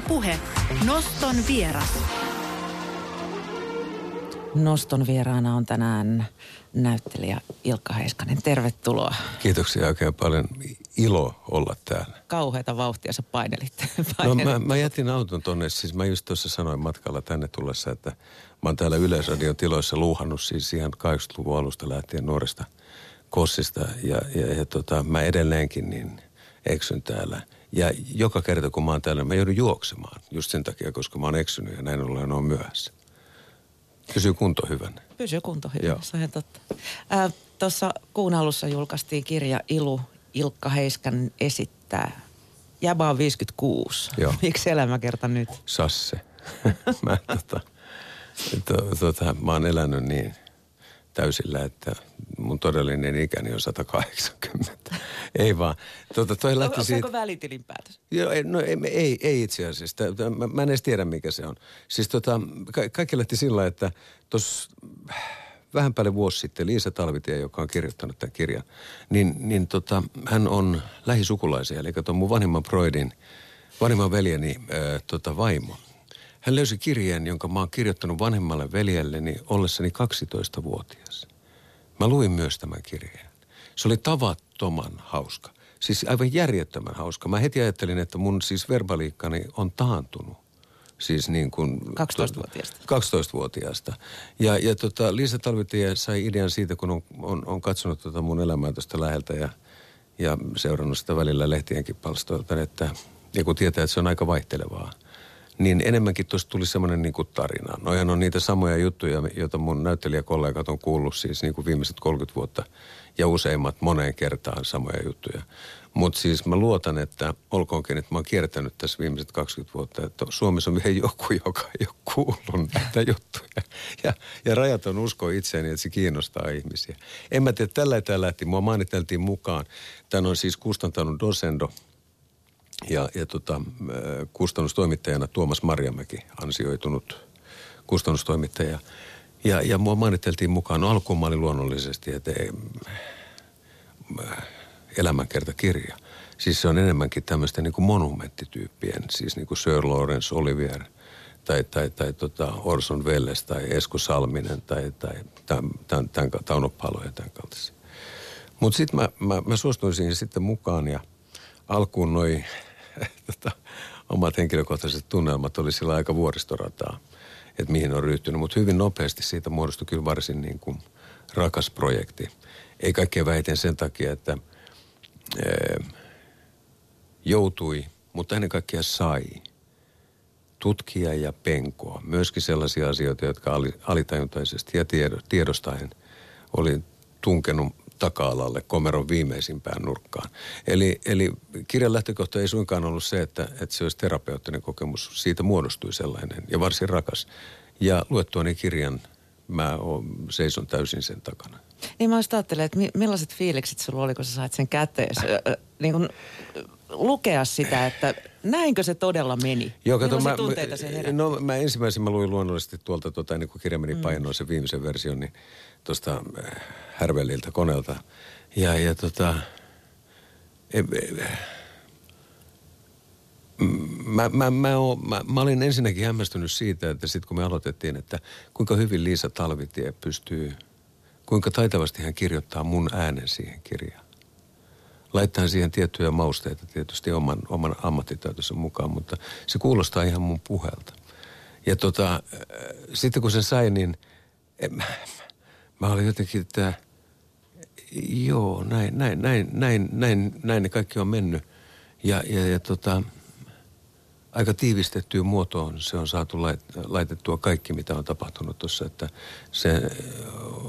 Ylepuhe Noston vieras. Noston vieraana on tänään näyttelijä Ilkka Heiskanen. Tervetuloa. Kiitoksia oikein paljon. Ilo olla täällä. Kauheita vauhtia sä painelit. No mä, mä jätin auton tonne, siis mä just tuossa sanoin matkalla tänne tullessa, että mä oon täällä Yleisradion tiloissa luuhannut siis ihan 80-luvun alusta lähtien nuoresta kossista ja, ja, ja tota, mä edelleenkin niin eksyn täällä. Ja joka kerta kun mä oon täällä, mä joudun juoksemaan just sen takia, koska mä oon eksynyt ja näin ollen on myöhässä. Pysyy kunto hyvänä. Pysyy kunto hyvänä, Joo. se on ihan totta. Äh, Tuossa kuun alussa julkaistiin kirja Ilu, Ilkka Heiskan esittää. Jäbä on 56. Joo. Miksi elämäkerta nyt? Sasse. mä, tota, to, tota, mä oon elänyt niin täysillä, että mun todellinen ikäni on 180. ei vaan. Tota, toi lähti Onko siitä... välitilinpäätös? Joo, ei, no ei, ei, ei itse asiassa. Tää- Mä, mä en edes tiedä, mikä se on. Siis tota, ka- kaikki lähti sillä että tuossa vähän päälle vuosi sitten Liisa Talvitie, joka on kirjoittanut tämän kirjan, niin, niin tota, hän on lähisukulaisia, eli tuon mun vanhimman Broidin, vanhimman veljeni ää, tota, vaimo. Hän löysi kirjeen, jonka mä oon kirjoittanut vanhemmalle veljelleni ollessani 12-vuotias. Mä luin myös tämän kirjeen. Se oli tavattoman hauska. Siis aivan järjettömän hauska. Mä heti ajattelin, että mun siis verbaliikkani on taantunut. Siis niin kuin... 12-vuotiaasta. 12-vuotiaasta. Ja, ja tota, Liisa Talvitie sai idean siitä, kun on, on, on katsonut tota mun elämää tuosta läheltä ja, ja seurannut sitä välillä lehtienkin palstoilta, että, ja kun tietää, että se on aika vaihtelevaa, niin enemmänkin tuosta tuli semmoinen niin tarina. Noihan on niitä samoja juttuja, joita mun näyttelijäkollegat on kuullut siis niin kuin viimeiset 30 vuotta ja useimmat moneen kertaan samoja juttuja. Mutta siis mä luotan, että olkoonkin, että mä oon kiertänyt tässä viimeiset 20 vuotta, että Suomessa on vielä joku, joka ei ole kuullut näitä juttuja. Ja, ja rajaton usko itseäni, että se kiinnostaa ihmisiä. En mä tiedä, tällä tämä lähti. Mua maaniteltiin mukaan. Tän on siis kustantanut Dosendo, ja, ja tota, äh, kustannustoimittajana Tuomas Marjamäki, ansioitunut kustannustoimittaja. Ja, ja mua mainiteltiin mukaan. No alkuun mä olin luonnollisesti, että ei, elämänkertakirja. Siis se on enemmänkin tämmöistä niin monumenttityyppien, siis niin kuin Sir Lawrence Olivier tai, tai, tai tota Orson Welles tai Esko Salminen tai, tai tämän, tämän, tämän, Tauno Palo ja tämän kaltaisia. Mutta sitten mä, mä, mä suostuin siihen sitten mukaan ja alkuun noi tota, omat henkilökohtaiset tunnelmat oli sillä aika vuoristorataa, että mihin on ryhtynyt. Mutta hyvin nopeasti siitä muodostui kyllä varsin niin kuin rakas projekti. Ei kaikkein vähiten sen takia, että ee, joutui, mutta ennen kaikkea sai tutkia ja penkoa. Myöskin sellaisia asioita, jotka ali, alitajuntaisesti ja tiedo, tiedostaen oli tunkenut taka-alalle komeron viimeisimpään nurkkaan. Eli, eli kirjan lähtökohta ei suinkaan ollut se, että, että se olisi terapeuttinen kokemus. Siitä muodostui sellainen ja varsin rakas. Ja luettuani kirjan mä seison täysin sen takana. Niin mä just ajattelen, että mi- millaiset fiilikset sulla oli, kun sä sait sen käteen? niin kun, lukea sitä, että näinkö se todella meni? Joo, kato, Millaisia mä, tunteita se herätti? no, mä ensimmäisen mä luin luonnollisesti tuolta, tota, niin kun kirja meni Mm. painoon sen viimeisen version, niin tuosta äh, Härvelliltä koneelta. Ja, ja tota, e, e, mä, mä, mä, oon, mä, mä olin ensinnäkin hämmästynyt siitä, että sitten kun me aloitettiin, että kuinka hyvin Liisa Talvitie pystyy, kuinka taitavasti hän kirjoittaa mun äänen siihen kirjaan. Laittaa siihen tiettyjä mausteita tietysti oman, oman ammattitaitonsa mukaan, mutta se kuulostaa ihan mun puhelta. Ja tota, äh, sitten kun sen sain, niin en, mä, mä olin jotenkin, että joo, näin, näin, näin, näin, näin, näin ne kaikki on mennyt. Ja, ja, ja tota, aika tiivistettyyn muotoon se on saatu lait- laitettua kaikki, mitä on tapahtunut tuossa, että se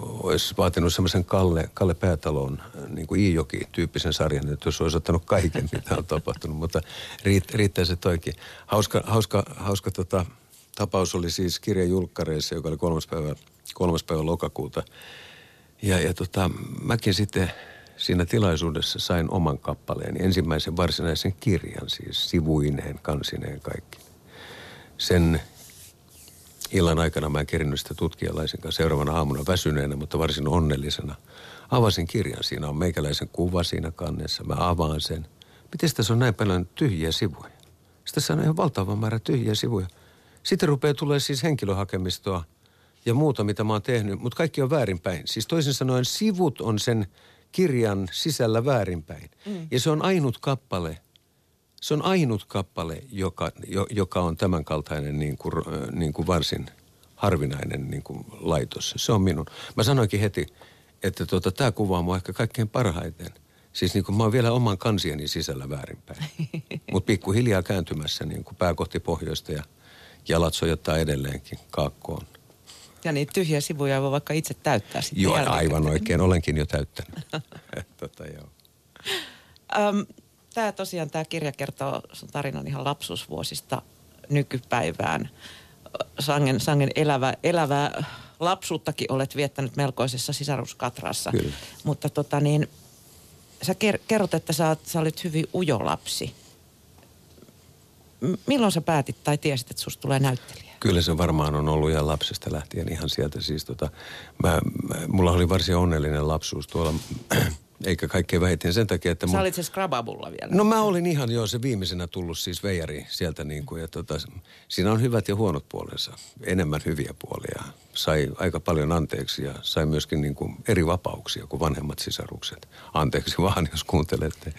olisi vaatinut semmoisen Kalle, Kalle Päätalon niin kuin Iijoki-tyyppisen sarjan, että jos olisi ottanut kaiken, mitä on tapahtunut, mutta riitt, riittää se toikin. Hauska, hauska, hauska tota, tapaus oli siis kirjan julkkareissa, joka oli kolmas päivä, kolmas päivä lokakuuta. Ja, ja tota, mäkin sitten siinä tilaisuudessa sain oman kappaleeni, ensimmäisen varsinaisen kirjan, siis sivuineen, kansineen kaikki. Sen illan aikana mä en kerinyt sitä tutkia laisinkaan seuraavana aamuna väsyneenä, mutta varsin onnellisena. Avasin kirjan, siinä on meikäläisen kuva siinä kannessa, mä avaan sen. Miten tässä on näin paljon tyhjiä sivuja? Sitten on ihan valtava määrä tyhjiä sivuja. Sitten rupeaa tulee siis henkilöhakemistoa ja muuta, mitä mä oon tehnyt, mutta kaikki on väärinpäin. Siis toisin sanoen sivut on sen kirjan sisällä väärinpäin. Mm. Ja se on ainut kappale, se on ainut kappale, joka, jo, joka on tämänkaltainen niin kuin, niin kuin varsin harvinainen niin kuin laitos. Se on minun. Mä sanoinkin heti, että tota, tämä kuvaa mua ehkä kaikkein parhaiten. Siis niin kuin mä oon vielä oman kansieni sisällä väärinpäin. Mutta pikkuhiljaa kääntymässä niin kuin pää kohti pohjoista ja jalat sojottaa edelleenkin kaakkoon. Ja niitä tyhjiä sivuja voi vaikka itse täyttää sitten Joo, aivan oikein. Olenkin jo täyttänyt. tota, joo. Öm, tämä tosiaan, tämä kirja kertoo sun tarinan ihan lapsuusvuosista nykypäivään. Sangen, sangen elävä, elävää lapsuuttakin olet viettänyt melkoisessa sisaruskatrassa. Kyllä. Mutta tota niin, sä kerrot, että sä, sä olit hyvin ujo lapsi. Milloin sä päätit tai tiesit, että susta tulee näyttelijä? Kyllä se varmaan on ollut ihan lapsesta lähtien ihan sieltä siis tota, mä, mä, mulla oli varsin onnellinen lapsuus tuolla eikä kaikkein vähiten sen takia, että... Mun... Sä olit se Skrababulla vielä. No mä olin ihan jo se viimeisenä tullut siis veijari sieltä niin kuin, ja tota, siinä on hyvät ja huonot puolensa, enemmän hyviä puolia. Sai aika paljon anteeksi ja sai myöskin niin kuin eri vapauksia kuin vanhemmat sisarukset. Anteeksi vaan, jos kuuntelette.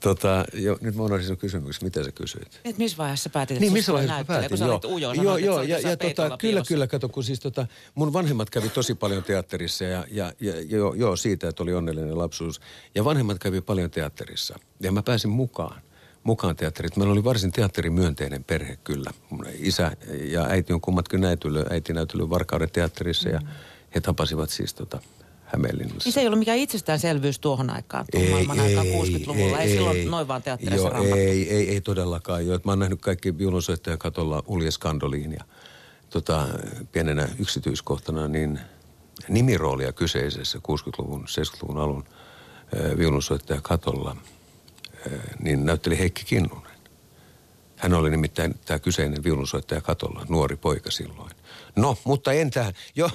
Tota, jo, nyt mä unohdin sinun kysymyksen, mitä sä kysyit? Et missä vaiheessa päätit, että niin, missä vaiheessa päätin, kun sä joo. olit ujo, joo, joo, ja, ja tota, kyllä, kyllä, kato, kun siis tota, mun vanhemmat kävi tosi paljon teatterissa ja, ja, ja joo, joo, siitä, että oli onnellinen lapsuus. Ja vanhemmat kävi paljon teatterissa ja mä pääsin mukaan mukaan teatterit. Meillä oli varsin teatterimyönteinen perhe kyllä. Mun isä ja äiti on kummatkin näytellyt, äiti näytellyt Varkauden teatterissa ja he tapasivat siis tota, Hämeenlinnassa. Niin se ei ollut mikään itsestäänselvyys tuohon aikaan, tuon ei, maailman ei, aikaan 60-luvulla. Ei, ei silloin ei, noin vaan teatterissa joo, ei, ei, ei, todellakaan. Jo. Mä oon nähnyt kaikki viulunsoittajan katolla Ulje Skandoliin ja tota, pienenä yksityiskohtana niin nimiroolia kyseisessä 60-luvun, 70-luvun alun viulunsoittaja katolla niin näytteli Heikki Kinnunen. Hän oli nimittäin tämä kyseinen viulunsoittaja katolla, nuori poika silloin. No, mutta en tähän. Joo,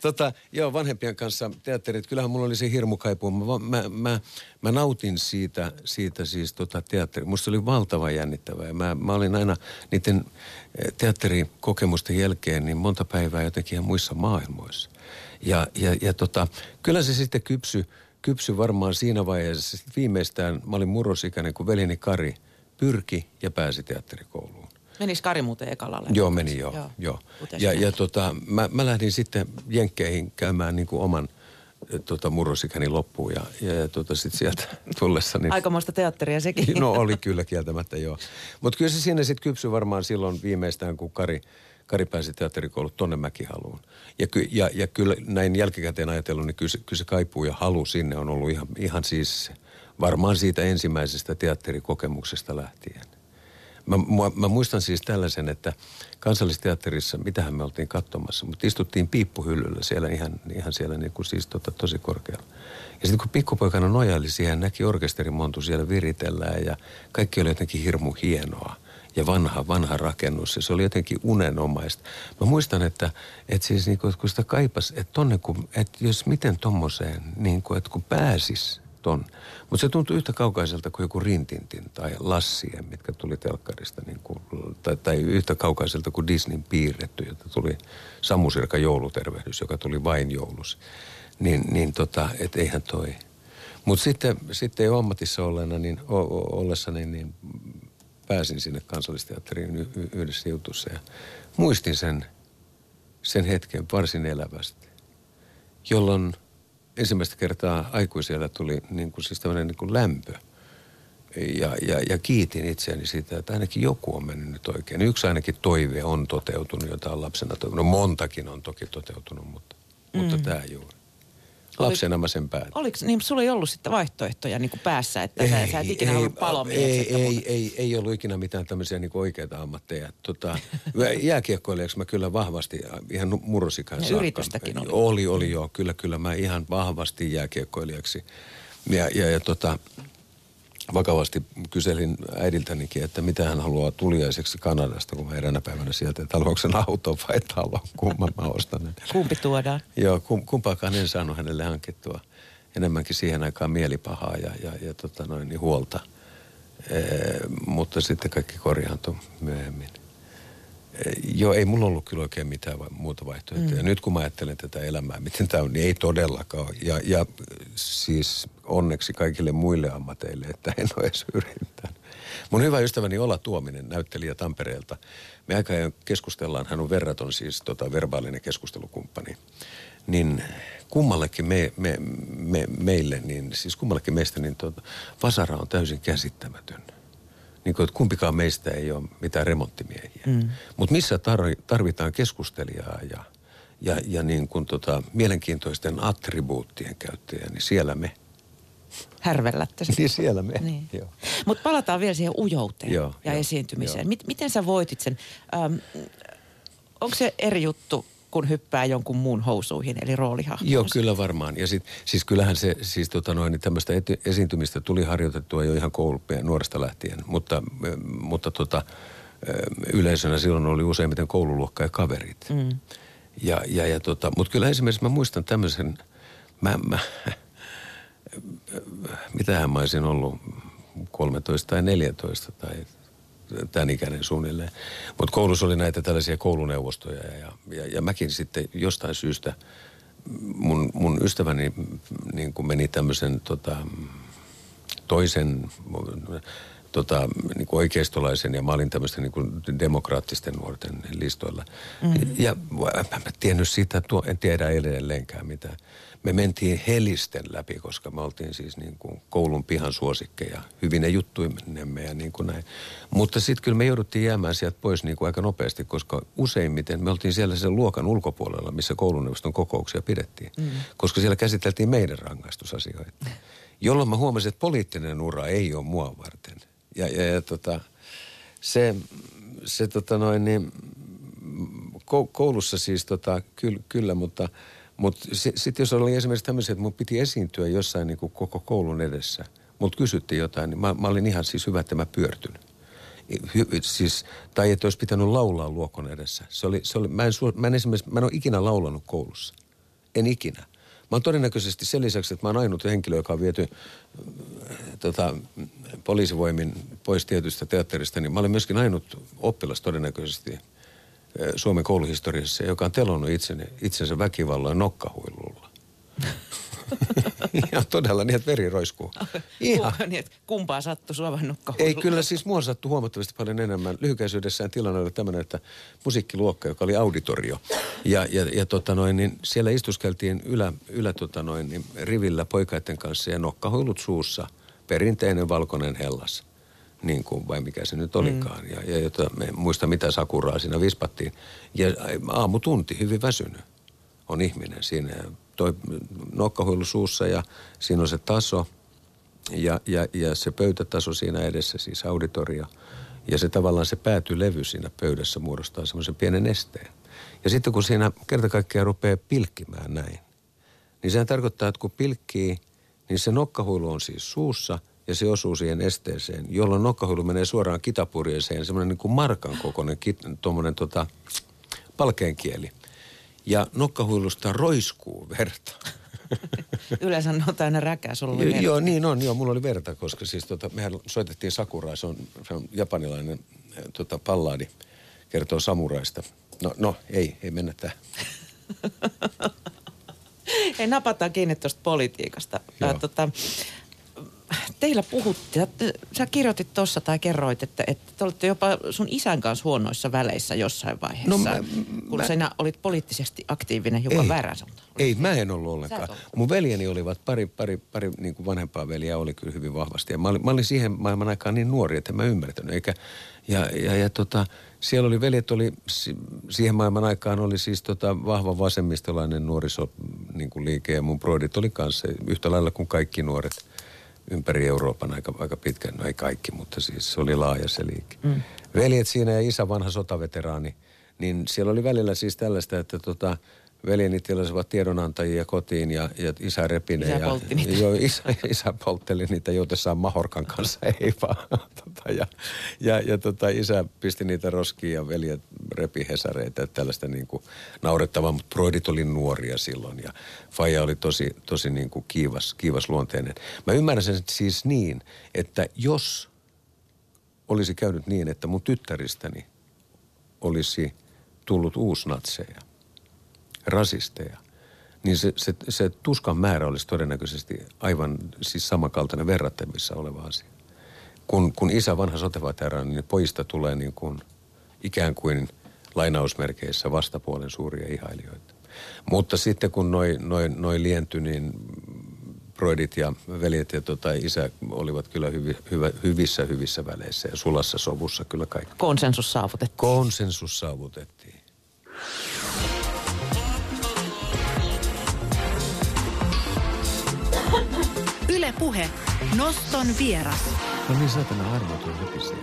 tota, joo, vanhempien kanssa teatterit. Kyllähän mulla oli se hirmukaipu. Mä, mä, mä, mä nautin siitä, siitä siis tota teatteri. Musta oli valtavan jännittävää. Mä, mä olin aina niiden eh, teatterikokemusten jälkeen niin monta päivää jotenkin ihan muissa maailmoissa. Ja, ja, ja tota, kyllä se sitten kypsy, kypsy varmaan siinä vaiheessa. Sitten viimeistään, mä olin murrosikäinen, kun velini Kari pyrki ja pääsi teatterikouluun. Menis Kari muuten ekalalle? Joo, meni joo. joo. joo. Ja, ja tota, mä, mä lähdin sitten Jenkkeihin käymään niin kuin oman tota, murrosikäni loppuun ja, ja, ja tota, sitten sieltä tullessa. Niin, Aikamoista teatteria sekin. No oli kyllä kieltämättä joo. Mutta kyllä se siinä sitten kypsy varmaan silloin viimeistään, kun Kari, Kari pääsi teatterikoulut tonne Mäkihaluun. Ja, ky, ja, ja kyllä näin jälkikäteen ajatellut, niin kyllä, kyllä se kaipuu ja halu sinne on ollut ihan, ihan siis varmaan siitä ensimmäisestä teatterikokemuksesta lähtien. Mä, mä, mä muistan siis tällaisen, että kansallisteatterissa, mitähän me oltiin katsomassa, mutta istuttiin piippuhyllyllä siellä ihan, ihan siellä niin kuin siis tota, tosi korkealla. Ja sitten kun pikkupoikana nojaili siihen, näki orkesterimontu siellä viritellään ja kaikki oli jotenkin hirmu hienoa ja vanha, vanha rakennus. Ja se oli jotenkin unenomaista. Mä muistan, että, että siis niin kuin, että kun sitä kaipas, että tonne kun, että jos miten tommoseen, niin kuin, että kun pääsis ton. Mutta se tuntui yhtä kaukaiselta kuin joku Rintintin tai Lassien, mitkä tuli telkkarista, niin kuin, tai, tai yhtä kaukaiselta kuin Disneyn piirretty, jota tuli Samusirka joulutervehdys, joka tuli vain joulus. Niin, niin tota, et eihän toi. Mutta sitten, sitten jo ammatissa olleena, niin, o, o, ollessani, niin pääsin sinne kansallisteatteriin y, y, yhdessä jutussa ja muistin sen, sen hetken varsin elävästi, jolloin – ensimmäistä kertaa aikuisella tuli niin kuin siis tämmöinen niin kuin lämpö. Ja, ja, ja kiitin itseäni siitä, että ainakin joku on mennyt nyt oikein. Yksi ainakin toive on toteutunut, jota on lapsena toivonut. No montakin on toki toteutunut, mutta, mm. mutta tämä juuri. Lapsena mä sen päätin. Oliko, niin sulla ei ollut sitten vaihtoehtoja niin kuin päässä, että ei, sä, sä et ikinä ei, ollut palomieheksi? Ei, ei, mutta... ei, ei, ollut ikinä mitään tämmöisiä niin oikeita ammatteja. Tota, jääkiekkoilijaksi mä kyllä vahvasti, ihan murrosikaan saakka. Yritystäkin oli. Oli, oli joo. Kyllä, kyllä mä ihan vahvasti jääkiekkoilijaksi. Ja, ja, ja tota, vakavasti kyselin äidiltänikin, että mitä hän haluaa tuliaiseksi Kanadasta, kun mä eräänä päivänä sieltä, että haluanko sen auto vai talo, kumman mä ostan. Kumpi tuodaan? Joo, kum, kumpaakaan en saanut hänelle hankittua. Enemmänkin siihen aikaan mielipahaa ja, ja, ja tota noin, niin huolta. mutta sitten kaikki korjaantui myöhemmin. Joo, ei mulla ollut kyllä oikein mitään muuta vaihtoehtoa. Mm. nyt kun mä ajattelen tätä elämää, miten tämä on, niin ei todellakaan. Ja, ja siis onneksi kaikille muille ammateille, että en ole edes yrittänyt. Mun hyvä ystäväni Ola Tuominen, näyttelijä Tampereelta. Me aika ajan keskustellaan, hän on verraton siis tota, verbaalinen keskustelukumppani. Niin kummallekin me, me, me, meille, niin siis kummallekin meistä, niin tota, Vasara on täysin käsittämätön niin kuin, että kumpikaan meistä ei ole mitään remonttimiehiä. Mm. Mutta missä tarvitaan keskustelijaa ja, ja, ja niin kuin tota, mielenkiintoisten attribuuttien käyttäjä, niin siellä me. Härvellätte sitä. Niin siellä me, niin. Mutta palataan vielä siihen ujouteen joo, ja jo, esiintymiseen. Jo. miten sä voitit sen? Ähm, onko se eri juttu kun hyppää jonkun muun housuihin, eli roolihahmoon. Joo, kyllä varmaan. Ja sit, siis kyllähän se, siis tota noin, niin tämmöistä eti, esiintymistä tuli harjoitettua jo ihan koulupien nuoresta lähtien, mutta, mutta tota, yleisönä silloin oli useimmiten koululuokka ja kaverit. Mm. Ja, ja, ja tota, mutta kyllä esimerkiksi mä muistan tämmöisen, mä, mä mitähän mä olisin ollut, 13 tai 14 tai tämän ikäinen suunnilleen. Mutta koulussa oli näitä tällaisia kouluneuvostoja ja, ja, ja mäkin sitten jostain syystä, mun, mun ystäväni niin kuin meni tämmöisen tota, toisen tota, niin kuin oikeistolaisen ja mä olin tämmöisten niin kuin demokraattisten nuorten listoilla. Mm-hmm. Ja mä, mä tiennyt siitä, tuo, en tiedä edelleenkään mitään me mentiin helisten läpi, koska me oltiin siis niin kuin koulun pihan suosikkeja. Hyvin ne juttuimme ja niin kuin näin. Mutta sitten kyllä me jouduttiin jäämään sieltä pois niin kuin aika nopeasti, koska useimmiten me oltiin siellä sen luokan ulkopuolella, missä kouluneuvoston kokouksia pidettiin. Mm. Koska siellä käsiteltiin meidän rangaistusasioita. Jolloin mä huomasin, että poliittinen ura ei ole mua varten. Ja, ja, ja tota, se, se tota noin niin, koulussa siis tota, kyllä, kyllä mutta – mutta sitten jos oli esimerkiksi tämmöisiä, että mun piti esiintyä jossain niin kuin koko koulun edessä, mutta kysyttiin jotain, niin mä, mä olin ihan siis hyvä, että mä pyörtyn. Hy, siis, tai että olisi pitänyt laulaa luokon edessä. Se oli, se oli, mä, en, mä, en esimerkiksi, mä en ole ikinä laulanut koulussa. En ikinä. Mä oon todennäköisesti sen lisäksi, että mä oon ainut henkilö, joka on viety äh, tota, poliisivoimin pois tietystä teatterista, niin mä olen myöskin ainut oppilas todennäköisesti – Suomen kouluhistoriassa, joka on telonnut itsensä väkivalloin nokkahuilulla. Ihan todella niin, että veri roiskuu. Ihan. niin, että kumpaa sattui sua Ei, kyllä siis mua sattui huomattavasti paljon enemmän. Lyhykäisyydessään tilanne oli tämmöinen, että musiikkiluokka, joka oli auditorio. Ja, ja, ja tota noin, niin siellä istuskeltiin ylä, ylä tota noin, niin rivillä poikaiden kanssa ja nokkahuilut suussa. Perinteinen valkoinen hellas niin kuin, vai mikä se nyt olikaan. Mm. Ja, ja jota, me muista mitä sakuraa siinä vispattiin. Ja aamutunti, hyvin väsynyt on ihminen siinä. Toi nokkahuilu suussa ja siinä on se taso ja, ja, ja se pöytätaso siinä edessä, siis auditorio. Ja se tavallaan se päätylevy siinä pöydässä muodostaa semmoisen pienen esteen. Ja sitten kun siinä kerta kaikkiaan rupeaa pilkkimään näin, niin sehän tarkoittaa, että kun pilkkii, niin se nokkahuilu on siis suussa – ja se osuu siihen esteeseen, jolloin nokkahuilu menee suoraan kitapurjeeseen, semmoinen niin kuin markan kokoinen tuommoinen tota, palkeenkieli. Ja nokkahuilusta roiskuu verta. Yleensä on täynnä räkää, sulla oli verta. Joo, niin on, joo, mulla oli verta, koska siis tota, mehän soitettiin sakuraa, se on, se on japanilainen tota, pallaadi, kertoo samuraista. No, no ei, ei mennä tähän. Ei napataan kiinni tuosta politiikasta. Joo. tota, teillä puhuttiin, sä kirjoitit tuossa tai kerroit, että, että te olitte jopa sun isän kanssa huonoissa väleissä jossain vaiheessa, no mä, kun mä, sinä olit poliittisesti aktiivinen hiukan väärän suuntaan. Ei, mä en ollut ollenkaan. Mun veljeni olivat, pari, pari, pari niin kuin vanhempaa veliä oli kyllä hyvin vahvasti. Ja mä olin, mä olin siihen maailman aikaan niin nuori, että en mä ymmärtänyt. Eikä, ja, ja, ja tota, siellä oli veljet, oli, siihen maailman aikaan oli siis tota vahva vasemmistolainen nuoriso niin kuin liike ja mun broidit oli kanssa yhtä lailla kuin kaikki nuoret – ympäri Euroopan aika, aika pitkään. No ei kaikki, mutta siis se oli laaja se liike. Mm. Veljet siinä ja isä vanha sotaveteraani, niin siellä oli välillä siis tällaista, että tota, veljeni tilasivat tiedonantajia kotiin ja, ja isä repi ne. Isä ja, poltti niitä. Joo, isä, isä poltteli niitä joutessaan Mahorkan kanssa, ei vaan. Tota, ja ja, ja tota, isä pisti niitä roskiin ja veljet repi hesareita. Tällaista niin kuin naurettavaa, mutta broidit oli nuoria silloin ja Faija oli tosi, tosi niin kuin kiivas, kiivas luonteinen. Mä ymmärrän sen siis niin, että jos olisi käynyt niin, että mun tyttäristäni olisi tullut uusnatseja, rasisteja, niin se, se, se tuskan määrä olisi todennäköisesti aivan siis samankaltainen verrattavissa oleva asia. Kun, kun isä vanha sotevateraani, niin pojista tulee niin kuin ikään kuin lainausmerkeissä vastapuolen suuria ihailijoita. Mutta sitten kun noin noi, noi lientyi, niin broidit ja veljet ja tota, isä olivat kyllä hyvi, hyvä, hyvissä hyvissä väleissä ja sulassa sovussa kyllä kaikki. Konsensus saavutettiin. Konsensus saavutettiin. Yle Puhe. Noston vieras. No niin, saatana armoton heti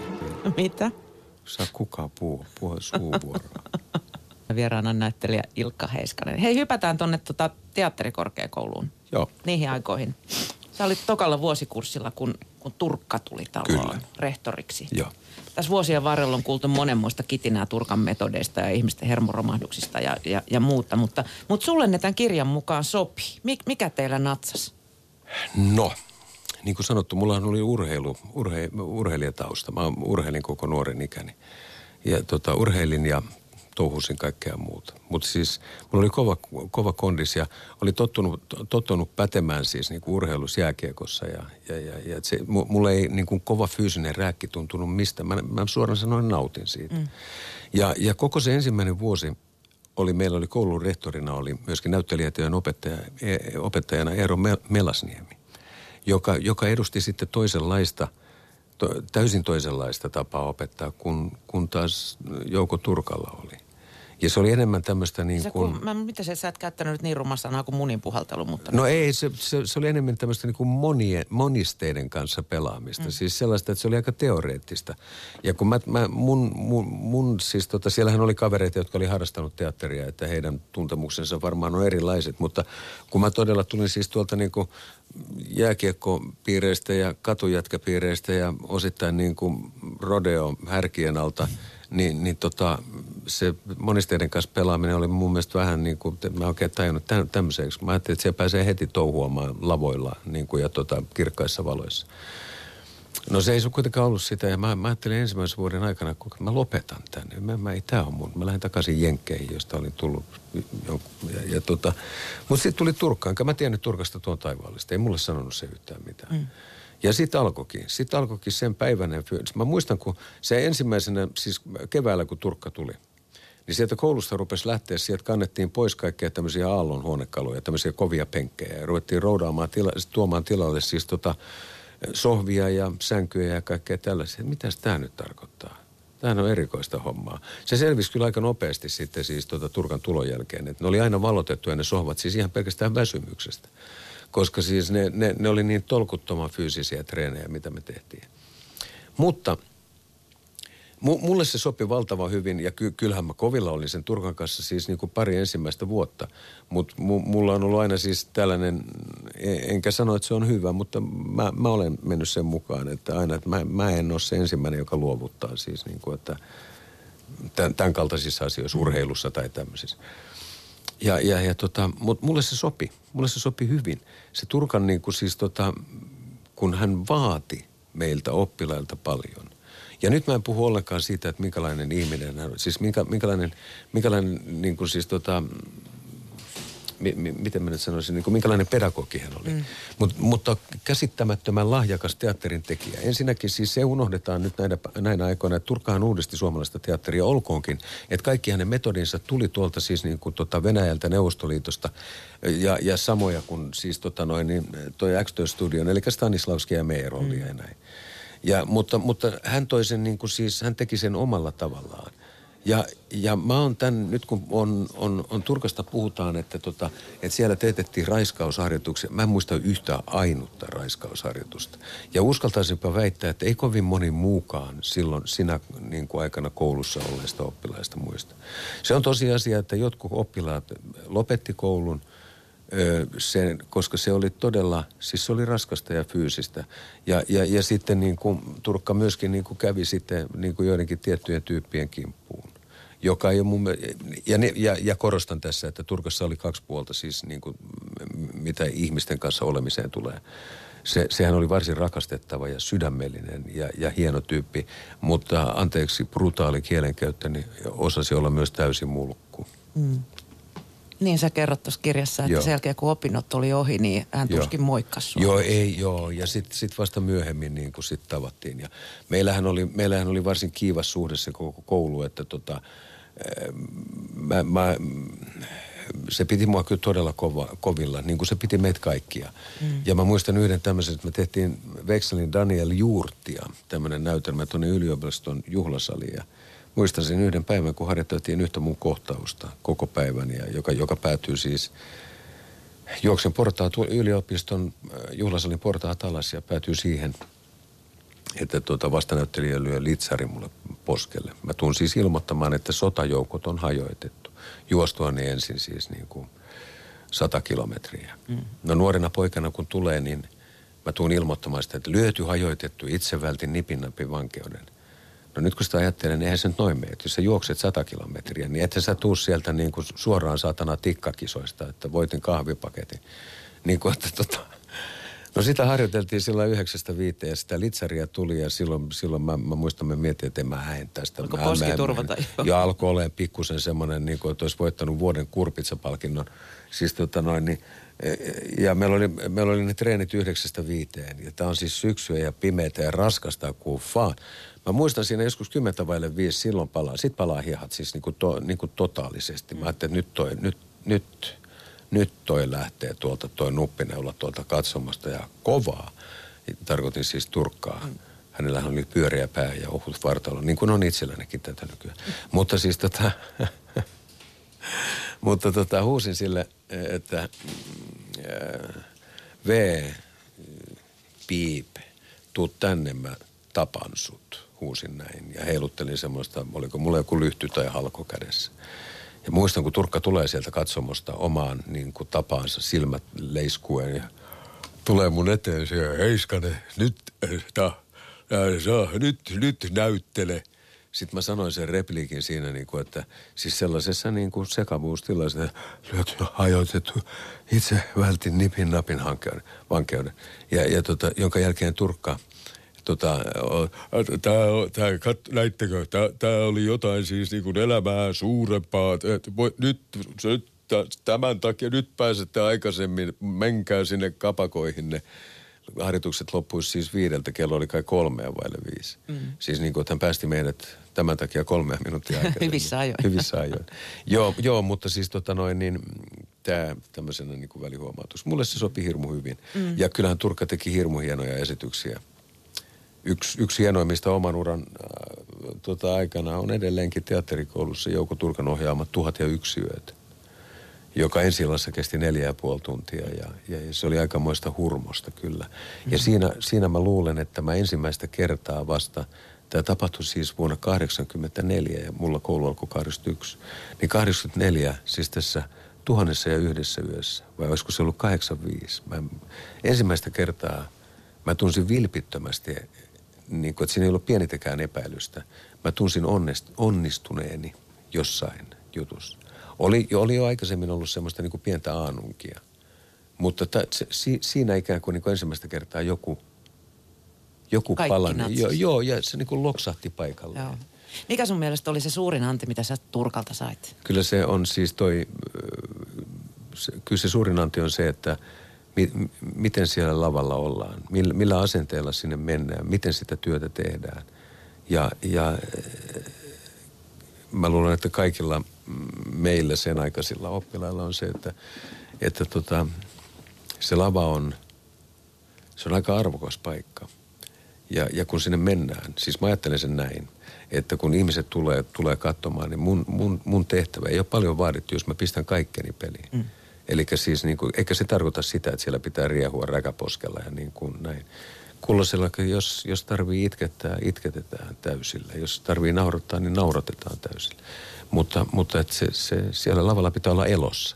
Mitä? Saa kukaan puhua, puhua suuvuoroa. Vieraana näyttelijä Ilkka Heiskanen. Hei, hypätään tuonne tota teatterikorkeakouluun. Joo. Niihin aikoihin. Sä olit tokalla vuosikurssilla, kun, kun Turkka tuli taloon Kyllä. rehtoriksi. Joo. Tässä vuosien varrella on kuultu monenmoista kitinää Turkan metodeista ja ihmisten hermoromahduksista ja, ja, ja muuta, mutta, mutta sulle ne tämän kirjan mukaan sopii. Mik, mikä teillä natsas? No, niin kuin sanottu, mulla oli urheilu, urhe, urheilijatausta. Mä urheilin koko nuoren ikäni. Ja tota, urheilin ja touhusin kaikkea muuta. Mutta siis mulla oli kova, kova kondis ja oli tottunut, tottunut pätemään siis niin kuin urheilus jääkiekossa. Ja, ja, ja, ja se, mulla ei niin kuin kova fyysinen rääkki tuntunut mistä. Mä, mä suoraan sanoen nautin siitä. Mm. Ja, ja koko se ensimmäinen vuosi oli, meillä oli koulun rehtorina oli myöskin näyttelijätyön opettaja, e- opettajana Eero Melasniemi, joka, joka edusti sitten toisenlaista, to, täysin toisenlaista tapaa opettaa kuin, kun taas Jouko Turkalla oli. Ja se oli enemmän tämmöistä niin Se, kuin... kun, mä, mitä se, sä et käyttänyt nyt niin rumma sanaa kuin munin puhaltelu, mutta... No ei, se, se, se oli enemmän tämmöistä niin kuin monien, monisteiden kanssa pelaamista. Mm. Siis sellaista, että se oli aika teoreettista. Ja kun mä, mä mun, mun, mun, siis tota, siellähän oli kavereita, jotka oli harrastanut teatteria, että heidän tuntemuksensa varmaan on erilaiset. Mutta kun mä todella tulin siis tuolta niin kuin jääkiekkopiireistä ja katujätkäpiireistä ja osittain niin kuin rodeo härkien alta – niin, niin tota, se monisteiden kanssa pelaaminen oli mun mielestä vähän niin kuin, mä oikein tajunnut tämmöiseksi. Mä ajattelin, että siellä pääsee heti touhuamaan lavoilla niin kuin, ja tota, kirkkaissa valoissa. No se ei se kuitenkaan ollut sitä ja mä, mä ajattelin ensimmäisen vuoden aikana, kun mä lopetan tänne. Mä, mä ei tää on mun. Mä lähdin takaisin Jenkkeihin, josta olin tullut. Jonkun, ja, ja tota, mutta sitten tuli Turkkaan, mä tiennyt Turkasta tuon taivaallista. Ei mulle sanonut se yhtään mitään. Mm. Ja sitten alkoikin. Sitten alkoikin sen päiväinen Mä muistan, kun se ensimmäisenä, siis keväällä kun Turkka tuli, niin sieltä koulusta rupesi lähteä, sieltä kannettiin pois kaikkea tämmöisiä aallon huonekaluja, tämmöisiä kovia penkkejä. Ja ruvettiin roudaamaan, tila, tuomaan tilalle siis tota, sohvia ja sänkyjä ja kaikkea tällaisia. Mitä tämä nyt tarkoittaa? Tämähän on erikoista hommaa. Se selvisi kyllä aika nopeasti sitten siis tota Turkan tulon jälkeen. Että ne oli aina valotettuja ne sohvat siis ihan pelkästään väsymyksestä koska siis ne, ne, ne oli niin tolkuttoman fyysisiä treenejä, mitä me tehtiin. Mutta mulle se sopi valtavan hyvin ja ky, kyllähän mä kovilla olin sen Turkan kanssa siis niin kuin pari ensimmäistä vuotta. Mutta mu, mulla on ollut aina siis tällainen, enkä sano, että se on hyvä, mutta mä, mä olen mennyt sen mukaan, että aina, että mä, mä en ole se ensimmäinen, joka luovuttaa siis niin kuin, että tämän, tämän kaltaisissa asioissa, urheilussa tai tämmöisissä. Ja, ja, ja tota, mutta mulle se sopi. Mulle se sopi hyvin. Se Turkan niin kuin siis tota, kun hän vaati meiltä oppilailta paljon. Ja nyt mä en puhu ollenkaan siitä, että minkälainen ihminen hän on. Siis minkä, minkälainen, minkälainen niin kuin siis tota, mi, mi, miten mä nyt sanoisin, niin kuin minkälainen pedagogi hän oli. Mm. Mut, mutta käsittämättömän lahjakas teatterin tekijä. Ensinnäkin siis se unohdetaan nyt näinä, näinä aikoina, että Turkkahan uudisti suomalaista teatteria olkoonkin, että kaikki hänen metodinsa tuli tuolta siis niin kuin tota Venäjältä, Neuvostoliitosta ja, ja samoja kuin siis tota noin, niin toi Studion, eli Stanislavski ja Meijer oli mm. ja näin. Ja, mutta, mutta hän toi sen niin kuin siis, hän teki sen omalla tavallaan. Ja, ja mä oon tämän, nyt kun on, on, on Turkasta puhutaan, että, tota, että siellä teetettiin raiskausharjoituksia. Mä en muista yhtä ainutta raiskausharjoitusta. Ja uskaltaisinpa väittää, että ei kovin moni muukaan silloin sinä niin kuin aikana koulussa olleista oppilaista muista. Se on tosiasia, että jotkut oppilaat lopetti koulun – sen, koska se oli todella, siis se oli raskasta ja fyysistä. Ja, ja, ja sitten niin kuin, Turkka myöskin niin kuin kävi sitten niin kuin joidenkin tiettyjen tyyppien kimppuun joka ei ole mun, ja, ne, ja, ja korostan tässä, että Turkassa oli kaksi puolta siis niin kuin, mitä ihmisten kanssa olemiseen tulee. se, sehän oli varsin rakastettava ja sydämellinen ja, ja hieno tyyppi, mutta anteeksi brutaali kielenkäyttö, niin osasi olla myös täysin mulkku. Mm. Niin sä kerrot tuossa kirjassa, että joo. sen jälkeen kun opinnot oli ohi, niin hän tuskin moikkasi sua. Joo, ei joo. Ja sitten sit vasta myöhemmin niin kuin sit tavattiin. Ja meillähän oli, meillähän oli varsin kiivas suhde se koko koulu, että tota, mä, mä, se piti mua kyllä todella kova, kovilla, niin kuin se piti meitä kaikkia. Mm. Ja mä muistan yhden tämmöisen, että me tehtiin Vekselin Daniel Juurtia, tämmöinen näytelmä tuonne yliopiston juhlasaliin. Ja muistan sen yhden päivän, kun harjoiteltiin yhtä mun kohtausta koko päivän, ja joka, joka päätyy siis juoksen portaat yliopiston äh, juhlasalin portaat alas ja päätyy siihen, että tuota vastanäyttelijä lyö litsari mulle poskelle. Mä tuun siis ilmoittamaan, että sotajoukot on hajoitettu. Juostuani ensin siis niin kuin sata kilometriä. Mm. No nuorena poikana kun tulee, niin mä tuun ilmoittamaan sitä, että lyöty, hajoitettu, itse vältin nipinnapi vankeuden. No nyt kun sitä ajattelen, niin eihän se nyt noin mene. Jos sä juokset sata kilometriä, niin että sä tuu sieltä niin kuin suoraan saatana tikkakisoista, että voitin kahvipaketin. Niin kuin, että tota, No sitä harjoiteltiin silloin yhdeksästä viiteen ja sitä litsaria tuli ja silloin, silloin mä, mä muistan, mä mietin, että en mä häen tästä. Onko poski turvata? Ja alkoi olemaan pikkusen semmoinen, niin kuin, että olisi voittanut vuoden kurpitsapalkinnon. Siis tota noin, niin, e, ja meillä oli, meillä oli ne treenit yhdeksästä viiteen. Ja tämä on siis syksyä ja pimeätä ja raskasta kuin faan. Mä muistan siinä joskus kymmentä vaille viisi, silloin palaa. Sitten palaa hihat siis niin kuin, to, niin kuin totaalisesti. Mä ajattelin, että nyt toi, nyt, nyt, nyt toi lähtee tuolta, toi nuppineula tuolta katsomasta ja kovaa. Tarkoitin siis Turkkaa. Mm. Hänellähän oli pyöreä pää ja ohut vartalo, niin kuin on itsellänikin tätä nykyään. Mutta siis tota, mutta tota, huusin sille, että äh, V, piip, tuu tänne, mä tapan sut. Huusin näin ja heiluttelin semmoista, oliko mulla joku lyhty tai halko kädessä. Ja muistan, kun Turkka tulee sieltä katsomosta omaan niin kuin tapaansa silmät leiskuen ja tulee mun eteen se, Heiskanen, nyt, ta, saa, nyt, nyt näyttele. Sitten mä sanoin sen repliikin siinä, niin kuin, että siis sellaisessa niin kuin sekavuustilassa, että hajoitettu, itse vältin nipin napin vankeuden. Ja, ja tota, jonka jälkeen Turkka tota, tää, tää, kat, näittekö, tää, tää oli jotain siis niin kuin elämää suurempaa. Et, voi, nyt, nyt, tämän takia nyt pääsette aikaisemmin, menkää sinne kapakoihin ne harjoitukset loppuisi siis viideltä, kello oli kai kolmea vaille viisi. Mm. Siis niin kuin, että hän päästi meidät tämän takia kolmea minuuttia aikaisemmin. Hyvissä ajoin. Hyvissä ajoin. joo, joo, mutta siis tota noin, niin tämä tämmöisenä niin kuin välihuomautus. Mulle se sopi hirmu hyvin. Mm. Ja kyllähän Turkka teki hirmu hienoja esityksiä yksi, yksi hienoimmista oman uran äh, tota, aikana on edelleenkin teatterikoulussa Jouko Turkan ohjaama Tuhat ja yksi yöt, joka ensi kesti neljä ja puoli tuntia ja, ja, se oli aikamoista hurmosta kyllä. Mm-hmm. Ja siinä, siinä mä luulen, että mä ensimmäistä kertaa vasta, tämä tapahtui siis vuonna 1984 ja mulla koulu alkoi 81, niin 84 siis tässä tuhannessa ja yhdessä yössä, vai olisiko se ollut 85. Mä ensimmäistä kertaa mä tunsin vilpittömästi niin kuin, että siinä ei ollut pienitäkään epäilystä. Mä tunsin onnist, onnistuneeni jossain jutussa. Oli, oli jo aikaisemmin ollut semmoista niin kuin pientä aanunkia. Mutta ta, se, si, siinä ikään kuin, niin kuin ensimmäistä kertaa joku, joku palanen. Jo, joo, ja se niin kuin loksahti paikalle. Joo. Mikä sun mielestä oli se suurin anti, mitä sä Turkalta sait? Kyllä se on siis toi, se, kyllä se suurin anti on se, että – mi, miten siellä lavalla ollaan, millä, millä asenteella sinne mennään, miten sitä työtä tehdään. Ja, ja mä luulen, että kaikilla meillä sen aikaisilla oppilailla on se, että, että tota, se lava on, se on aika arvokas paikka. Ja, ja kun sinne mennään, siis mä ajattelen sen näin, että kun ihmiset tulee, tulee katsomaan, niin mun, mun, mun tehtävä ei ole paljon vaadittu, jos mä pistän kaikkeni peliin. Mm. Eli siis niin kuin, eikä se tarkoita sitä, että siellä pitää riehua räkäposkella ja niin kuin näin. Kullosella, jos, jos tarvii itkettää, itketetään täysillä. Jos tarvii naurattaa, niin nauratetaan täysillä. Mutta, mutta että se, se, siellä lavalla pitää olla elossa.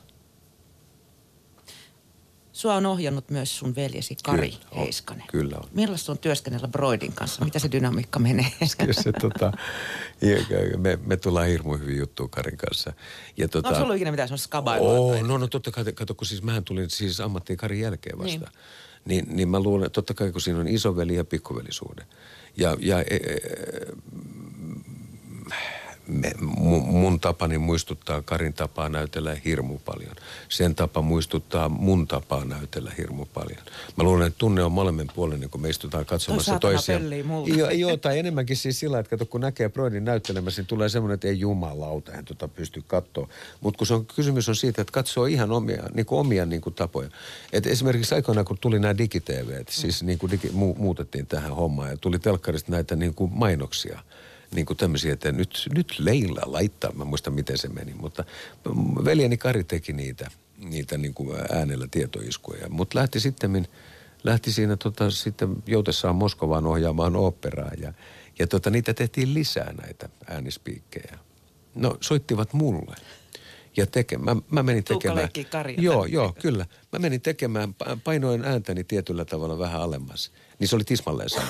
Sua on ohjannut myös sun veljesi Kari kyllä Heiskanen. On, kyllä on. Millaista on työskennellä Broidin kanssa? Mitä se dynamiikka menee? Kyllä se, tota, me, me tullaan hirmu hyvin juttu Karin kanssa. Ja, tota, no, onko ollut ikinä mitään semmoista skabailua? Oh, no, no totta kai, kato, kun siis mähän tulin siis ammattiin Karin jälkeen vasta. Niin. niin, niin mä luulen, että totta kai kun siinä on isoveli ja pikkuvelisuhde. Ja, ja e, e, me, mun tapani muistuttaa Karin tapaa näytellä hirmu paljon. Sen tapa muistuttaa mun tapaa näytellä hirmu paljon. Mä luulen, että tunne on molemmin puolen, kun me istutaan katsomassa toisia. Joo, joo, tai enemmänkin siis sillä, että kato, kun näkee Broidin näyttelemässä, niin tulee semmoinen, että ei jumalauta, en tota pysty katsoa. Mutta kun se on, kysymys on siitä, että katsoo ihan omia, niin kuin omia niin kuin tapoja. Et esimerkiksi aikoinaan, kun tuli nämä digitv siis niin kuin digi, mu, muutettiin tähän hommaan ja tuli telkkarista näitä niin kuin mainoksia – niin kuin tämmöisiä, että nyt, nyt Leila laittaa, mä muistan miten se meni, mutta veljeni Kari teki niitä, niitä niin kuin äänellä tietoiskuja, mutta lähti sitten, lähti siinä tota, sitten joutessaan Moskovaan ohjaamaan operaa ja, ja tota, niitä tehtiin lisää näitä äänispiikkejä. No soittivat mulle. Ja teke, mä, mä menin tekemään. Joo, joo, kyllä. Mä menin tekemään, painoin ääntäni tietyllä tavalla vähän alemmas. Niin se oli tismalleen sama.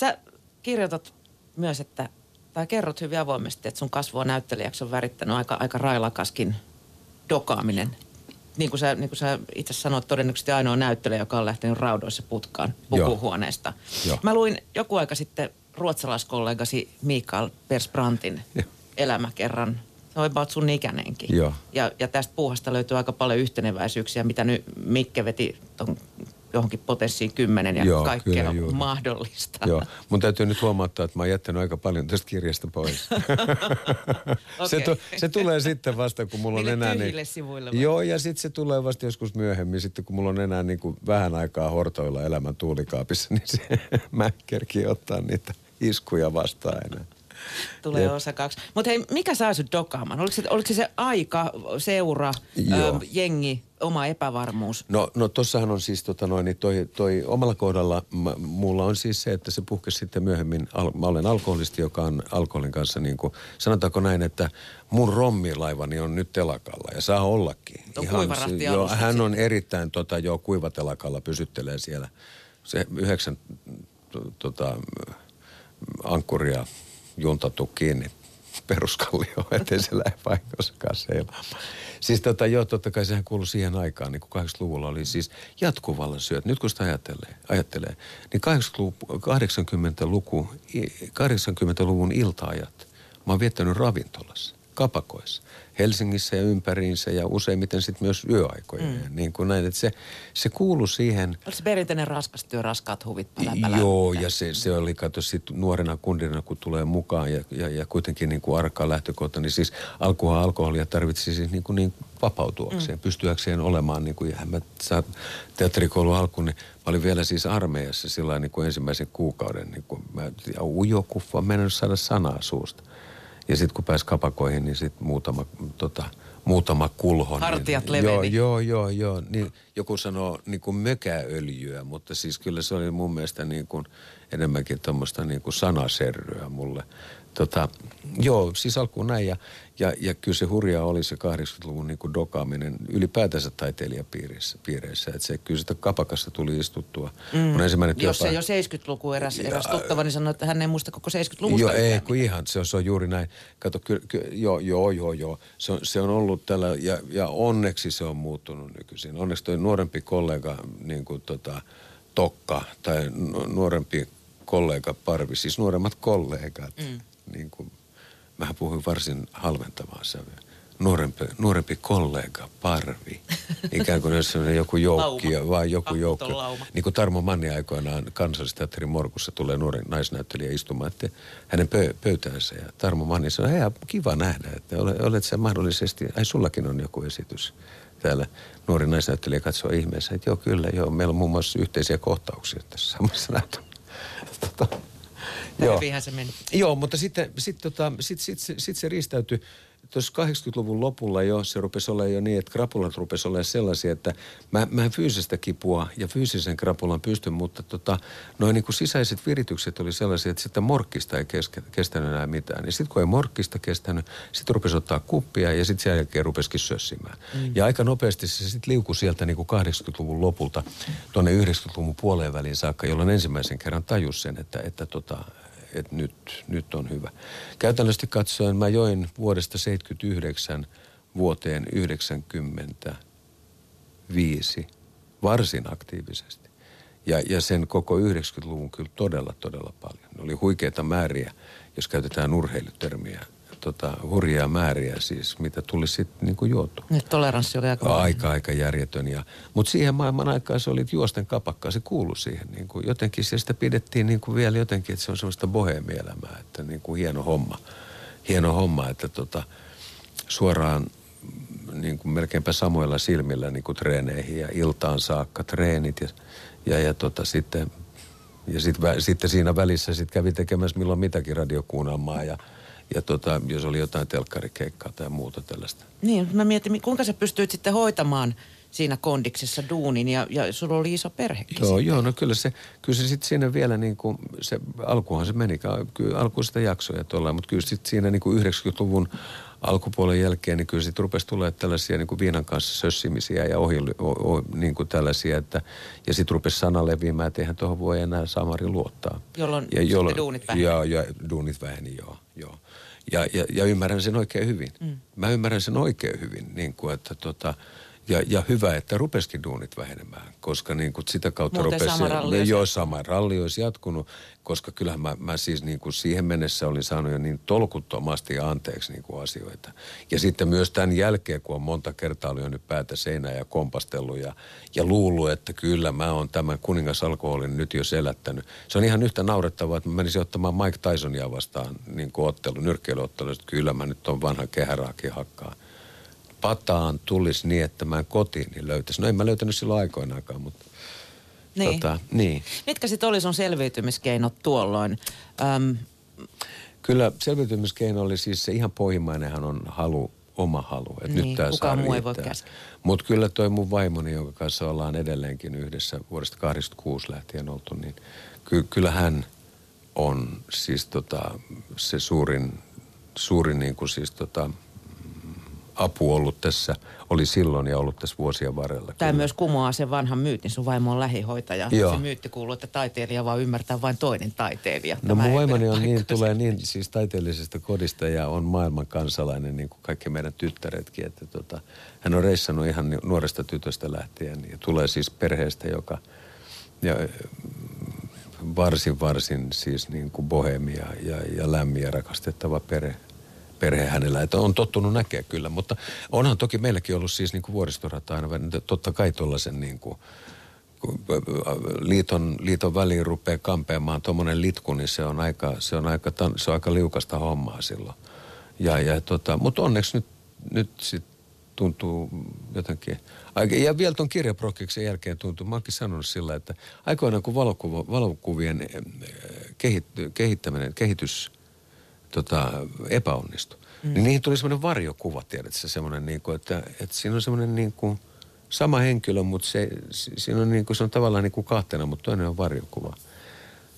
Sä kirjoitat myös, että, tai kerrot hyvin avoimesti, että sun kasvua näyttelijäksi on värittänyt aika, aika railakaskin dokaaminen. Niin kuin, sä, niin kuin sä itse sanoit, todennäköisesti ainoa näyttelijä, joka on lähtenyt raudoissa putkaan pukuhuoneesta. Joo. Joo. Mä luin joku aika sitten ruotsalaiskollegasi Mikael Persbrantin elämäkerran. Se on about sun ikäinenkin. Joo. Ja, ja tästä puuhasta löytyy aika paljon yhteneväisyyksiä, mitä nyt Mikke veti ton johonkin potenssiin kymmenen ja Joo, kaikkea kyllä, mahdollista. Joo, mun täytyy nyt huomauttaa, että mä oon jättänyt aika paljon tästä kirjasta pois. okay. se, tu, se tulee sitten vasta, kun mulla on enää... Niin, sivuille vai? Joo, ja sitten se tulee vasta joskus myöhemmin, sitten kun mulla on enää niin kuin vähän aikaa hortoilla elämän tuulikaapissa, niin se, mä kerkiin ottaa niitä iskuja vastaan enää. Tulee Jep. osa kaksi. Mutta hei, mikä saa sinut dokaamaan? Oliko se, oliko se se aika, seura, ö, jengi, oma epävarmuus? No, no tossahan on siis tota noin, niin toi, toi omalla kohdalla mä, mulla on siis se, että se puhkesi sitten myöhemmin. Al, mä olen alkoholisti, joka on alkoholin kanssa niin kuin, sanotaanko näin, että mun rommilaivani on nyt telakalla ja saa ollakin. On Ihan, joo, hän on erittäin tota, jo kuivatelakalla, pysyttelee siellä. Se yhdeksän tota, ankkuria juntattu kiinni peruskallioon, ettei se lähde vaikossakaan seilaamaan. Siis tota, joo, totta kai sehän kuului siihen aikaan, niin kuin 80-luvulla oli siis jatkuvalla syöt. Nyt kun sitä ajattelee, ajattelee niin 80-luku, 80-luvun iltaajat mä oon viettänyt ravintolassa, kapakoissa. Helsingissä ja ympäriinsä ja useimmiten sitten myös yöaikoja. Mm. Niin kuin näin, että se, se kuulu siihen. Oliko se perinteinen raskas työ, raskaat huvit pälä, Joo, ja se, se oli, kato sit nuorena kundina, kun tulee mukaan ja, ja, ja kuitenkin niin kuin arkaa lähtökohta, niin siis alkuhan alkoholia tarvitsi siis niin, kuin niin vapautuakseen, mm. pystyäkseen olemaan, niin kuin, mä saa teatterikoulun alkuun, niin mä olin vielä siis armeijassa sillä niin kuin ensimmäisen kuukauden, niin kuin mä, ja ujokuffa, mä en saada sanaa suusta. Ja sitten kun pääsi kapakoihin, niin sitten muutama, tota, muutama kulho. Niin- Hartiat niin, leveni. Joo, joo, joo, joo. Niin, joku sanoo niin kuin mökäöljyä, mutta siis kyllä se oli mun mielestä niin kuin enemmänkin tuommoista niin kuin sanaserryä mulle. Tota, joo, siis alkuun näin. Ja, ja, ja kyllä se hurjaa oli se 80-luvun niin kuin dokaaminen ylipäätänsä taiteilijapiireissä. Piireissä. Että se kyllä sitä kapakassa tuli istuttua. Mm. Mun ensimmäinen Jos se jo 70-luku eräs, eräs tuttava, niin sanoi, että hän ei muista koko 70-luvusta. Joo, ei, kun ihan, se on, se on juuri näin. Kato, ky, ky, joo, joo, joo, joo. Se on, se on ollut tällä, ja, ja onneksi se on muuttunut nykyisin. Onneksi toi nuorempi kollega, niin kuin tota, Tokka, tai nuorempi kollega Parvi, siis nuoremmat kollegat, mm niin kuin, mä puhuin varsin halventavaa sävyä. Nuorempi, nuorempi kollega, parvi. Ikään kuin jos joku joukki, vai joku joukki. Niin kuin Tarmo Manni aikoinaan kansallisteatterin morkussa tulee nuori naisnäyttelijä istumaan että hänen pö- pöytäänsä. Ja Tarmo Manni sanoi, hei kiva nähdä, että olet, olet sä mahdollisesti, ai sullakin on joku esitys täällä nuori naisnäyttelijä katsoo ihmeessä, että joo kyllä, joo, meillä on muun muassa yhteisiä kohtauksia tässä samassa näytelmässä. Joo. se meni. Joo, mutta sitten sit, tota, sit, sit, sit, sit se riistäytyi tuossa 80-luvun lopulla jo se rupesi olla jo niin, että krapulat rupesi olla sellaisia, että mä, mä en fyysistä kipua ja fyysisen krapulan pystyn, mutta tota, noin niin kuin sisäiset viritykset oli sellaisia, että sitä morkkista ei kestä, kestänyt enää mitään. Ja sitten kun ei morkkista kestänyt, sitten rupesi ottaa kuppia ja sitten sen jälkeen rupesikin sössimään. Mm. Ja aika nopeasti se sitten liukui sieltä niin kuin 80-luvun lopulta tuonne 90-luvun puoleen väliin saakka, jolloin ensimmäisen kerran tajus sen, että, että tota, että nyt, nyt on hyvä. Käytännössä katsoen mä join vuodesta 79 vuoteen 90 viisi varsin aktiivisesti. Ja, ja sen koko 90-luvun kyllä todella, todella paljon. Ne oli huikeita määriä, jos käytetään urheilutermiä tota, hurjaa määriä siis, mitä tuli sitten niin kuin juotu. Nyt toleranssi oli aika Aika, aika järjetön. Ja, mutta siihen maailman aikaan se oli juosten kapakkaa, se kuului siihen. Niin kuin jotenkin se sitä pidettiin niin kuin vielä jotenkin, että se on semmoista boheemielämää, että niin kuin hieno homma. Hieno homma, että tota, suoraan niin kuin melkeinpä samoilla silmillä niin kuin treeneihin ja iltaan saakka treenit ja, ja, ja tota, sitten ja sit, sitten siinä välissä sit kävi tekemässä milloin mitäkin radiokuunnelmaa ja ja tota, jos oli jotain telkkarikeikkaa tai muuta tällaista. Niin, mä mietin, kuinka sä pystyit sitten hoitamaan siinä kondiksessa duunin ja, ja sulla oli iso perhekin. Joo, joo, no kyllä se, kyllä se sitten siinä vielä niin kuin, se, alkuhan se meni, kyllä alkuun sitä jaksoja tuolla, mutta kyllä sitten siinä niin kuin 90-luvun alkupuolen jälkeen, niin kyllä sitten rupesi tulee tällaisia niin kuin viinan kanssa sössimisiä ja ohi, o, o, niin kuin tällaisia, että, ja sitten rupesi sana leviämään, että eihän tuohon voi enää Samari luottaa. Jolloin, ja jolloin duunit väheni. Ja, ja duunit väheni, joo, joo. Ja, ja, ja ymmärrän sen oikein hyvin. Mm. Mä ymmärrän sen oikein hyvin, niin kuin, että tota, ja, ja hyvä, että rupeskin duunit vähenemään, koska niin kuin sitä kautta Muuten rupesi... sama ralli Joo, sama ralli olisi jatkunut, koska kyllähän mä, mä siis niin kuin siihen mennessä olin saanut jo niin tolkuttomasti anteeksi niin kuin asioita. Ja sitten myös tämän jälkeen, kun on monta kertaa lyönyt päätä seinään ja kompastellut ja, ja luullut, että kyllä mä oon tämän kuningasalkoholin nyt jo selättänyt. Se on ihan yhtä naurettavaa, että mä menisin ottamaan Mike Tysonia vastaan niin kuin ottelu, nyrkkeilyottelu, että kyllä mä nyt on vanha kehäraakin hakkaan pataan tulisi niin, että mä kotiin niin löytäisi. No en mä löytänyt silloin aikoinaankaan, mutta niin. Tota, niin. Mitkä sitten oli sun selviytymiskeinot tuolloin? Öm... Kyllä selviytymiskeino oli siis se ihan pohjimmainenhan on halu, oma halu. Että niin, nyt kukaan muu ei voi. Mutta kyllä toi mun vaimoni, jonka kanssa ollaan edelleenkin yhdessä vuodesta 86 lähtien oltu, niin ky- kyllä hän on siis tota, se suurin, suurin niin kuin siis tota, apu ollut tässä, oli silloin ja ollut tässä vuosien varrella. Tämä kyllä. myös kumoaa sen vanhan myytin. Sun vaimo on lähihoitaja. Joo. Se myytti kuuluu, että taiteilija vaan ymmärtää vain toinen taiteilija. No mun vaimoni on niin, tulee niin siis taiteellisesta kodista ja on maailman kansalainen niin kuin kaikki meidän tyttäretkin. Että tota, hän on reissannut ihan nuoresta tytöstä lähtien ja tulee siis perheestä, joka ja, varsin varsin siis niin kuin bohemia ja, ja lämmin ja rakastettava perhe, perhe hänellä. Että on tottunut näkeä kyllä, mutta onhan toki meilläkin ollut siis niin kuin vuoristorata aina, totta kai tuollaisen niin kuin, liiton, liiton väliin rupeaa kampeamaan tuommoinen litku, niin se on aika, se on aika, se on aika liukasta hommaa silloin. Ja, ja tota, mutta onneksi nyt, nyt sit tuntuu jotenkin, ja vielä tuon kirjaprokkiksen jälkeen tuntuu, mä oonkin sanonut sillä, että aikoinaan kun valokuva, valokuvien eh, kehit, kehittäminen, kehitys tota, epäonnistui, mm. niin niihin tuli semmoinen varjokuva, tiedätkö, semmoinen niin kuin, että, että siinä on semmoinen niin kuin, sama henkilö, mutta se, si- siinä on, niin kuin, se on tavallaan niin kuin kahtena, mutta toinen on varjokuva.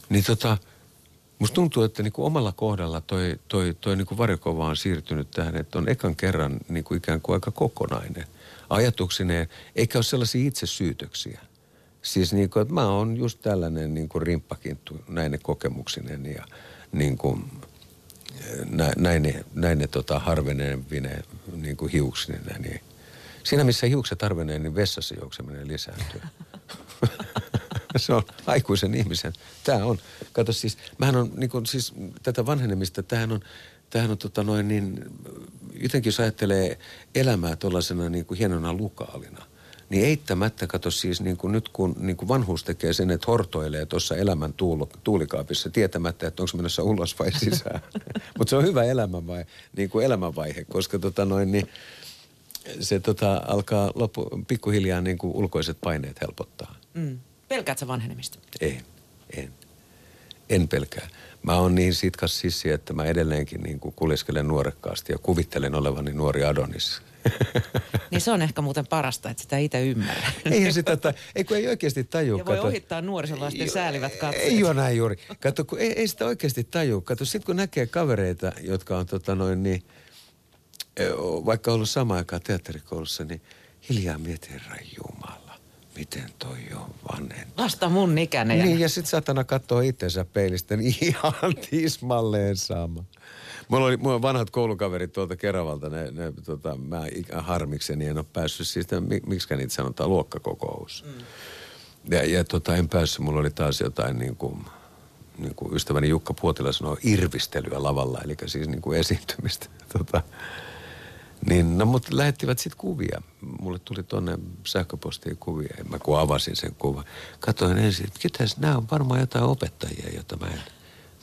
Niin tota, musta tuntuu, että niin kuin omalla kohdalla toi, toi, toi niin kuin varjokuva on siirtynyt tähän, että on ekan kerran niin kuin ikään kuin aika kokonainen ajatuksineen, eikä ole sellaisia itsesyytöksiä. Siis niin kuin, että mä oon just tällainen niin kuin rimppakinttu näine kokemuksineen ja niin kuin, nä, näin, näin ne tota, harvenevine niin kuin hiuksineen, niin siinä missä hiukset harvenee, niin vessassa juokseminen lisääntyy. se on aikuisen ihmisen. Tämä on, kato siis, mähän on niin kuin, siis tätä vanhenemista, tämähän on, tämähän on tota noin niin, jotenkin jos ajattelee elämää tuollaisena niin kuin hienona lukaalina, niin eittämättä, kato siis niin kuin nyt kun niin kuin vanhuus tekee sen, että hortoilee tuossa elämän tuulo, tuulikaapissa tietämättä, että onko menossa ulos vai sisään. Mutta se on hyvä elämänvaihe, niin kuin elämänvaihe koska tota noin, niin se tota, alkaa loppu, pikkuhiljaa niin kuin ulkoiset paineet helpottaa. Mm. Pelkäät sä vanhenemista? En, en. En pelkää. Mä oon niin sitkas sissi, että mä edelleenkin niin kuin kuljeskelen nuorekkaasti ja kuvittelen olevani nuori Adonis. Niin se on ehkä muuten parasta, että sitä itse ymmärrä. Eihän sitä, ta- ei kun ei oikeasti tajua. Ja voi kato. ohittaa nuorisolaisten säälivät katseet. Ei ole näin juuri. Kato, kun ei, ei sitä oikeasti tajua. Kato, sit kun näkee kavereita, jotka on tota noin niin, vaikka ollut sama aikaa teatterikoulussa, niin hiljaa mietin, herra Jumala, miten toi on vanhentunut. Vasta mun ikäinen. Niin, ja sitten satana katsoo itsensä peilistä, niin ihan tismalleen sama. Mulla oli mulla vanhat koulukaverit tuolta Keravalta, ne, ne tota, mä harmikseni en ole päässyt, siis miksi niitä sanotaan, luokkakokous. Mm. Ja, ja tota, en päässyt, mulla oli taas jotain niin kuin, niin kuin ystäväni Jukka Puotila sanoi, irvistelyä lavalla, eli siis niin kuin esiintymistä. Tota, niin, no mutta lähettivät sitten kuvia. Mulle tuli tuonne sähköpostiin kuvia, mä kun avasin sen kuvan. Katoin ensin, että ketäs, nämä on varmaan jotain opettajia, joita mä en...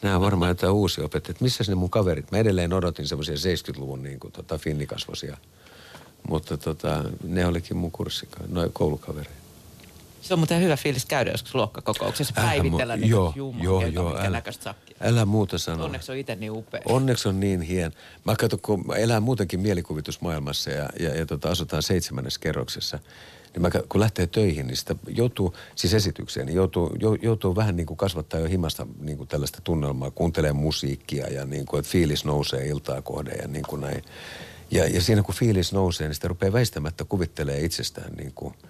Nämä varmaan jotain uusia opettajia. Missä ne mun kaverit? Mä edelleen odotin semmoisia 70-luvun niin kuin, tota, finnikasvosia. Mutta tota, ne olikin mun kurssikaan, noin koulukavereita. Se on muuten hyvä fiilis käydä joskus luokkakokouksessa päivitellä mu- niin joo, joo, joo, älä, älä muuta sanoa. Onneksi on itse niin upea. Onneksi on niin hien. Mä katson, kun elää muutenkin mielikuvitusmaailmassa ja, ja, ja tota, asutaan seitsemännes kerroksessa, niin mä, kun lähtee töihin, niin sitä joutuu, siis esitykseen, niin joutuu, joutuu vähän niin kuin kasvattaa jo himasta niin kuin tällaista tunnelmaa, kuuntelee musiikkia ja niin kuin, että fiilis nousee iltaa kohden ja niin kuin näin. Ja, ja siinä kun fiilis nousee, niin sitä rupeaa väistämättä kuvittelee itsestään niin kuin –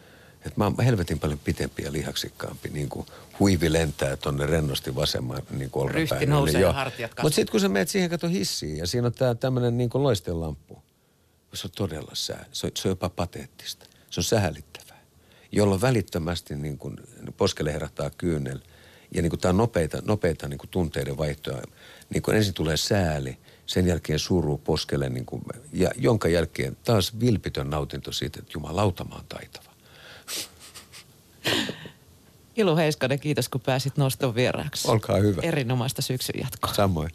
että mä oon helvetin paljon pitempi ja lihaksikkaampi, niin kuin huivi lentää tonne rennosti vasemman niin kuin olkapäin. Ryhti nousee ja hartiat Mutta sitten kun sä menet siihen kato hissiin ja siinä on tää tämmönen niin kuin loistelamppu, se on todella sää, se on, se on jopa pateettista. Se on sähällittävää, jolloin välittömästi niin kuin poskelle herättää kyynel. Ja niin kuin tää on nopeita, nopeita niin kuin tunteiden vaihtoa. Niin kuin ensin tulee sääli, sen jälkeen suru poskelle, niin kuin, ja jonka jälkeen taas vilpitön nautinto siitä, että jumalauta mä oon taitava. Ilu Heiskanen, kiitos kun pääsit noston vieraaksi. Olkaa hyvä. Erinomaista syksyn jatkoa. Samoin.